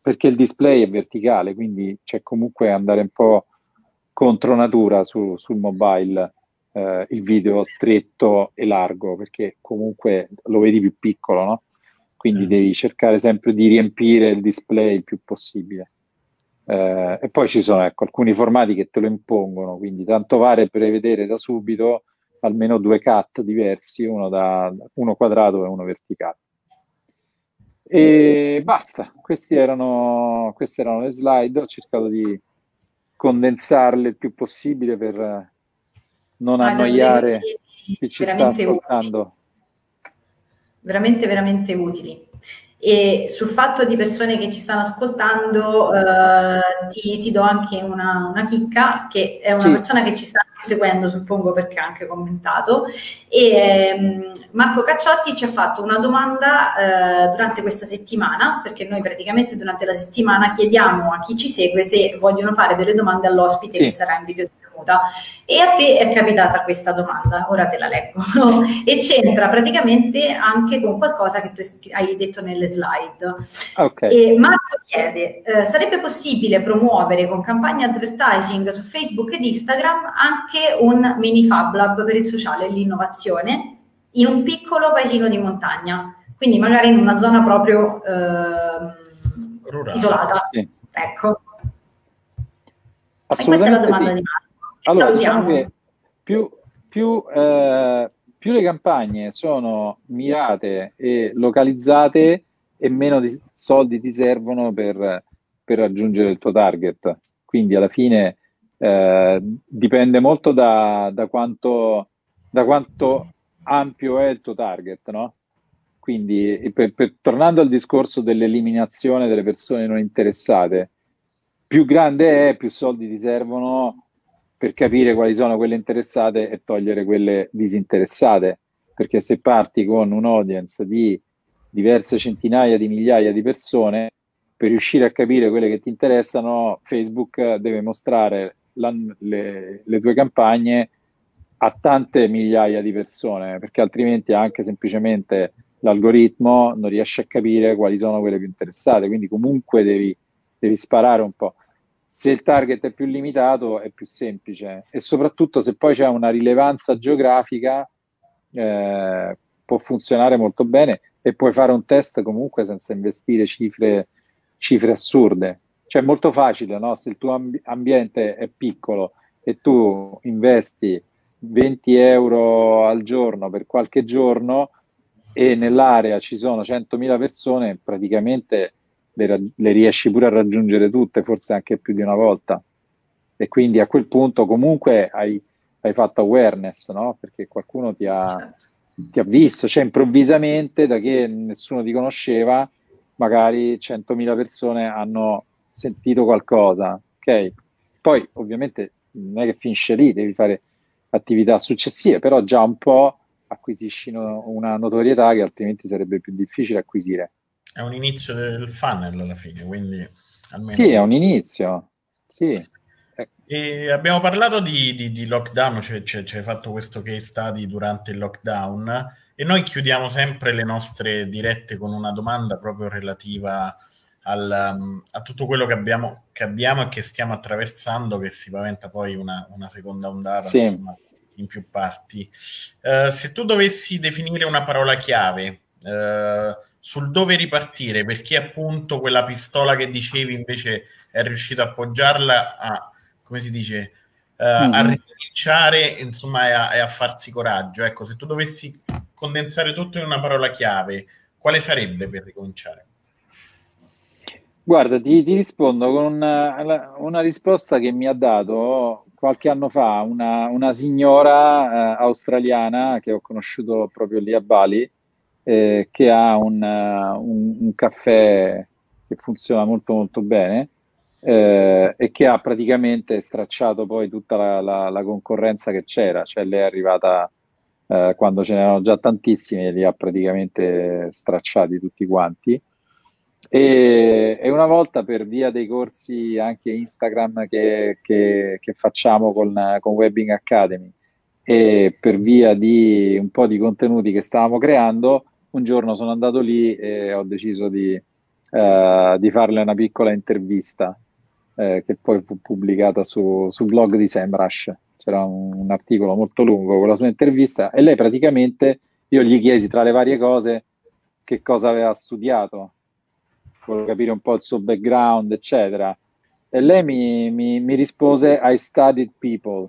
perché il display è verticale, quindi c'è comunque andare un po' contro natura su, sul mobile eh, il video stretto e largo, perché comunque lo vedi più piccolo, no? Quindi devi cercare sempre di riempire il display il più possibile. Eh, e poi ci sono ecco, alcuni formati che te lo impongono, quindi tanto vale prevedere da subito almeno due cut diversi, uno, da, uno quadrato e uno verticale. E basta, erano, queste erano le slide, ho cercato di condensarle il più possibile per non annoiare chi ci sta ascoltando. Utili. Veramente, veramente utili. E sul fatto di persone che ci stanno ascoltando, eh, ti, ti, do anche una, una, chicca, che è una sì. persona che ci sta anche seguendo, suppongo perché ha anche commentato. E ehm, Marco Cacciotti ci ha fatto una domanda eh, durante questa settimana, perché noi praticamente durante la settimana chiediamo a chi ci segue se vogliono fare delle domande all'ospite sì. che sarà in video venuta. E a te è capitata questa domanda, ora te la leggo, (laughs) e c'entra praticamente anche con qualcosa che tu hai detto nelle slide. Okay. E Marco chiede, eh, sarebbe possibile promuovere con campagne advertising su Facebook ed Instagram anche un mini Fab Lab per il sociale e l'innovazione in un piccolo paesino di montagna, quindi magari in una zona proprio eh, isolata. Sì. Ecco. E questa è la domanda sì. di Marco. Allora, diciamo che più, più, eh, più, le campagne sono mirate e localizzate e meno di soldi ti servono per, per, raggiungere il tuo target. Quindi alla fine eh, dipende molto da, da, quanto, da, quanto, ampio è il tuo target, no? Quindi, per, per, tornando al discorso dell'eliminazione delle persone non interessate, più grande è, più soldi ti servono per capire quali sono quelle interessate e togliere quelle disinteressate. Perché se parti con un audience di diverse centinaia di migliaia di persone, per riuscire a capire quelle che ti interessano, Facebook deve mostrare la, le, le tue campagne a tante migliaia di persone, perché altrimenti anche semplicemente l'algoritmo non riesce a capire quali sono quelle più interessate. Quindi comunque devi, devi sparare un po' se il target è più limitato è più semplice e soprattutto se poi c'è una rilevanza geografica eh, può funzionare molto bene e puoi fare un test comunque senza investire cifre, cifre assurde. Cioè è molto facile, no? se il tuo amb- ambiente è piccolo e tu investi 20 euro al giorno per qualche giorno e nell'area ci sono 100.000 persone, praticamente le, le riesci pure a raggiungere tutte, forse anche più di una volta. E quindi a quel punto comunque hai, hai fatto awareness, no? Perché qualcuno ti ha, certo. ti ha visto, cioè improvvisamente da che nessuno ti conosceva, magari 100.000 persone hanno sentito qualcosa, ok? Poi ovviamente non è che finisce lì, devi fare attività successive, però già un po' acquisisci una notorietà che altrimenti sarebbe più difficile acquisire. È un inizio del funnel alla fine, quindi almeno... Sì, è un inizio, sì. E abbiamo parlato di, di, di lockdown, cioè, cioè, cioè, hai fatto questo case study durante il lockdown e noi chiudiamo sempre le nostre dirette con una domanda proprio relativa al, um, a tutto quello che abbiamo, che abbiamo, e che stiamo attraversando, che si paventa poi una, una seconda ondata sì. insomma, in più parti. Uh, se tu dovessi definire una parola chiave, uh, sul dove ripartire, perché appunto quella pistola che dicevi invece è riuscito a appoggiarla a, come si dice, uh, mm-hmm. a ricominciare, insomma, e a, e a, farsi coraggio. Ecco, se tu dovessi condensare tutto in una parola chiave, quale sarebbe per ricominciare? Guarda, ti, ti rispondo con una, una, risposta che mi ha dato qualche anno fa una, una signora eh, australiana che ho conosciuto proprio lì a Bali, eh, che ha un, uh, un, un, caffè che funziona molto molto bene eh, e che ha praticamente stracciato poi tutta la, la, la concorrenza che c'era, cioè lei è arrivata eh, quando ce n'erano già tantissimi e li ha praticamente stracciati tutti quanti. E, e, una volta per via dei corsi anche Instagram che, che, che facciamo con, con Webbing Academy e per via di un po' di contenuti che stavamo creando, un giorno sono andato lì e ho deciso di, uh, di farle una piccola intervista eh, che poi fu pubblicata su, sul blog di SEMrush. C'era un, un, articolo molto lungo con la sua intervista e lei praticamente, io gli chiesi tra le varie cose, che cosa aveva studiato, volevo capire un po' il suo background, eccetera. E lei mi, mi, mi rispose: I studied people.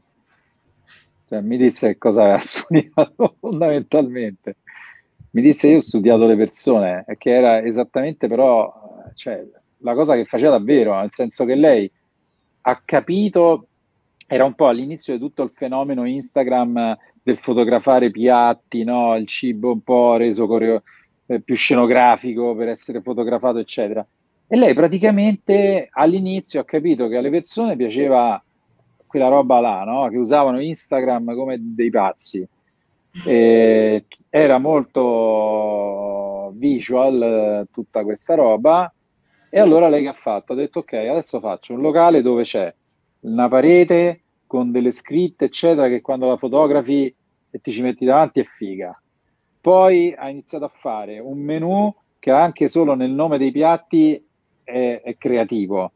Cioè, mi disse cosa aveva (laughs) studiato fondamentalmente. Mi disse: Io ho studiato le persone, che era esattamente però cioè, la cosa che faceva davvero, nel senso che lei ha capito, era un po' all'inizio di tutto il fenomeno Instagram del fotografare piatti, no? il cibo un po' reso coreo- eh, più scenografico per essere fotografato, eccetera. E lei praticamente all'inizio ha capito che alle persone piaceva quella roba là, no? che usavano Instagram come dei pazzi. E era molto visual eh, tutta questa roba e allora lei che ha fatto? Ha detto ok, adesso faccio un locale dove c'è una parete con delle scritte, eccetera, che quando la fotografi e ti ci metti davanti è figa. Poi ha iniziato a fare un menu che anche solo nel nome dei piatti è, è creativo.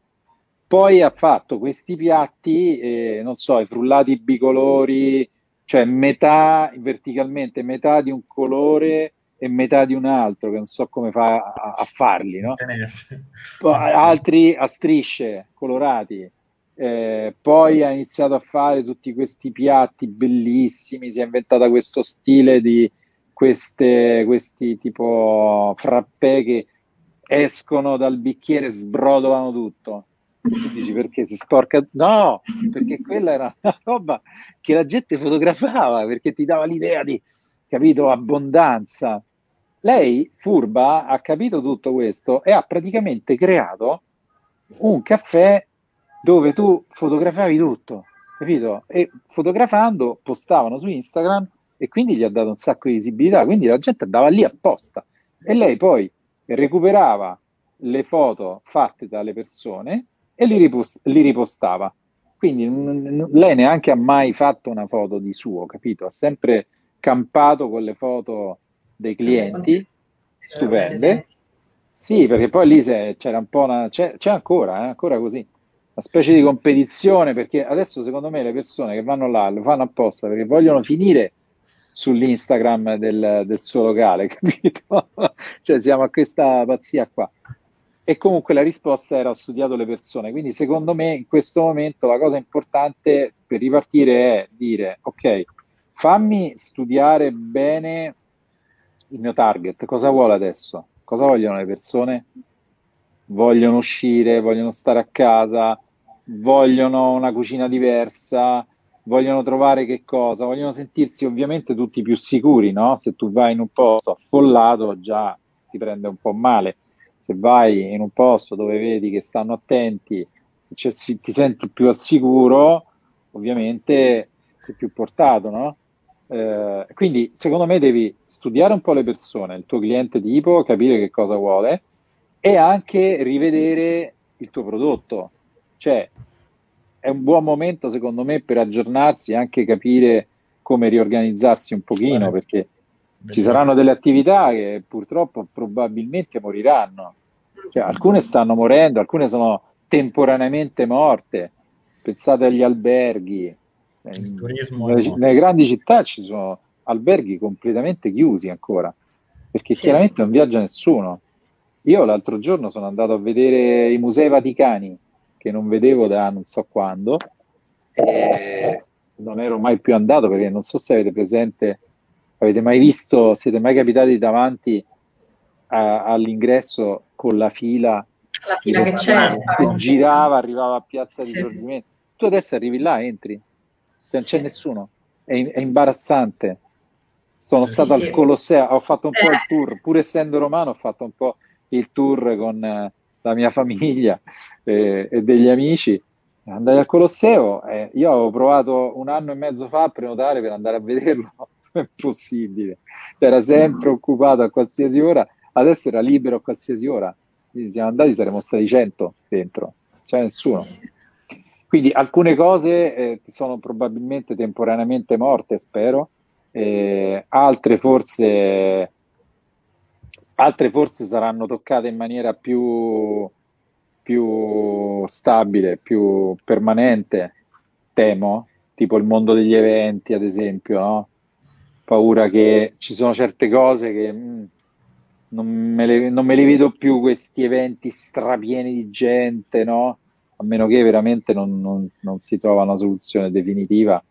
Poi ha fatto questi piatti, eh, non so, i frullati bicolori, cioè metà verticalmente, metà di un colore e metà di un altro, che non so come fa a, a farli, no? (laughs) altri a strisce colorati. Eh, poi ha iniziato a fare tutti questi piatti bellissimi, si è inventata questo stile di queste, questi tipo frappè che escono dal bicchiere e sbrodolano tutto. Tu dici perché si sporca? No, perché quella era una roba che la gente fotografava, perché ti dava l'idea di, capito, abbondanza. Lei, furba, ha capito tutto questo e ha praticamente creato un caffè dove tu fotografavi tutto, capito? E fotografando postavano su Instagram e quindi gli ha dato un sacco di visibilità, quindi la gente andava lì apposta e lei poi recuperava le foto fatte dalle persone e li, ripost- li ripostava. Quindi n- n- lei neanche ha mai fatto una foto di suo, capito? Ha sempre campato con le foto dei clienti, stupende. Sì, perché poi lì c'era un po' una... c'è, c'è ancora, eh, ancora così, una specie di competizione, perché adesso secondo me le persone che vanno là lo fanno apposta perché vogliono finire sull'Instagram del, del suo locale, (laughs) capito? cioè siamo a questa pazzia qua. E comunque la risposta era ho studiato le persone, quindi secondo me in questo momento la cosa importante per ripartire è dire ok, fammi studiare bene il mio target, cosa vuole adesso? Cosa vogliono le persone? Vogliono uscire, vogliono stare a casa, vogliono una cucina diversa, vogliono trovare che cosa? Vogliono sentirsi ovviamente tutti più sicuri, no? Se tu vai in un posto affollato già ti prende un po' male. Se vai in un posto dove vedi che stanno attenti, cioè, ti senti più al sicuro, ovviamente sei più portato, no? Eh, quindi secondo me devi studiare un po' le persone, il tuo cliente tipo, capire che cosa vuole e anche rivedere il tuo prodotto. Cioè, è un buon momento secondo me per aggiornarsi e anche capire come riorganizzarsi un pochino, perché ci saranno delle attività che purtroppo probabilmente moriranno. Cioè, alcune stanno morendo, alcune sono temporaneamente morte. Pensate agli alberghi, il turismo nelle, nelle, grandi città ci sono alberghi completamente chiusi ancora, perché sì. chiaramente non viaggia nessuno. Io l'altro giorno sono andato a vedere i musei vaticani, che non vedevo da non so quando, e non ero mai più andato perché non so se avete presente, avete mai visto, siete mai capitati davanti a, all'ingresso con la fila, la fila che, c'è, che girava, arrivava a Piazza sì. di Risorgimento. Tu adesso arrivi là, entri, non c'è nessuno, è, è imbarazzante. Sono sì, stato sì. al Colosseo, ho fatto un eh. po' il eh. tour, pur essendo romano, ho fatto un po' il tour con eh, la mia famiglia eh, e degli amici. Andai al Colosseo, eh, io avevo provato un anno e mezzo fa a prenotare per andare a vederlo, è possibile, era sempre occupato a qualsiasi ora, adesso era libero a qualsiasi ora. Quindi siamo andati, saremmo stati 100 dentro, c'è nessuno. Quindi alcune cose eh, sono probabilmente temporaneamente morte, spero, eh, altre, forse, altre forse saranno toccate in maniera più, più stabile, più permanente, temo, tipo il mondo degli eventi, ad esempio, no? Paura che ci sono certe cose che mh, mm, non me, le, non me li vedo più questi eventi strapieni di gente, no? A meno che veramente non, non, non si trova una soluzione definitiva.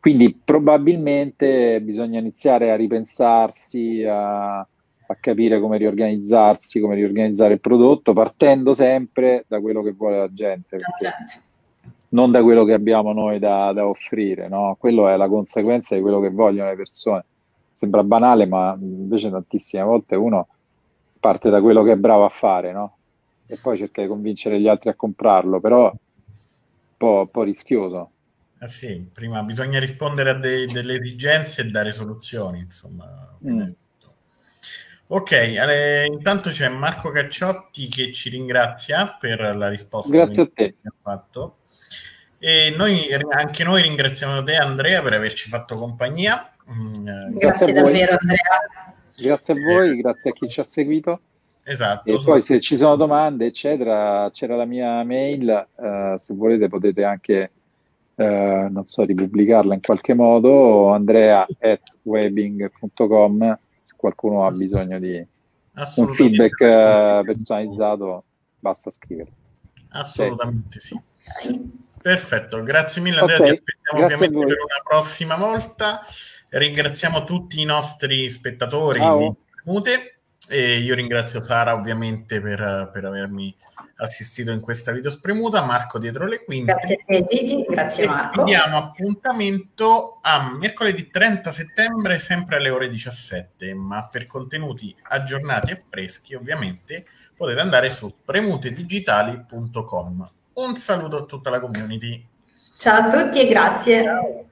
Quindi probabilmente bisogna iniziare a ripensarsi, a, a capire come riorganizzarsi, come riorganizzare il prodotto, partendo sempre da quello che vuole la gente, non da quello che abbiamo noi da, da offrire, no? Quello è la conseguenza di quello che vogliono le persone sembra banale, ma invece tantissime volte uno parte da quello che è bravo a fare, no? E poi cerca di convincere gli altri a comprarlo, però un po', un po rischioso. Eh sì, prima bisogna rispondere a dei, delle esigenze e dare soluzioni, insomma. Mm. Ok, eh, intanto c'è Marco Cacciotti che ci ringrazia per la risposta Grazie a te. che ha fatto. E noi, anche noi ringraziamo te Andrea per averci fatto compagnia Mm, eh, grazie, grazie davvero Andrea. Grazie a voi, grazie a chi ci ha seguito. Esatto. E poi se ci sono domande, eccetera, c'era la mia mail, uh, se volete potete anche, uh, non so, ripubblicarla in qualche modo, andrea.webbing.com, se qualcuno ha bisogno di un feedback uh, personalizzato, basta scrivere. Assolutamente sì. sì. Perfetto, grazie mille Andrea, okay. ti aspettiamo grazie ovviamente per una prossima volta. Ringraziamo tutti i nostri spettatori Ciao. di Mute e io ringrazio Sara ovviamente per, per, avermi assistito in questa video spremuta, Marco dietro le quinte. Grazie a te Gigi, grazie Marco. diamo appuntamento a mercoledì 30 settembre sempre alle ore 17, ma per contenuti aggiornati e freschi ovviamente potete andare su premutedigitali.com. Un saluto a tutta la community. Ciao a tutti e grazie. Ciao.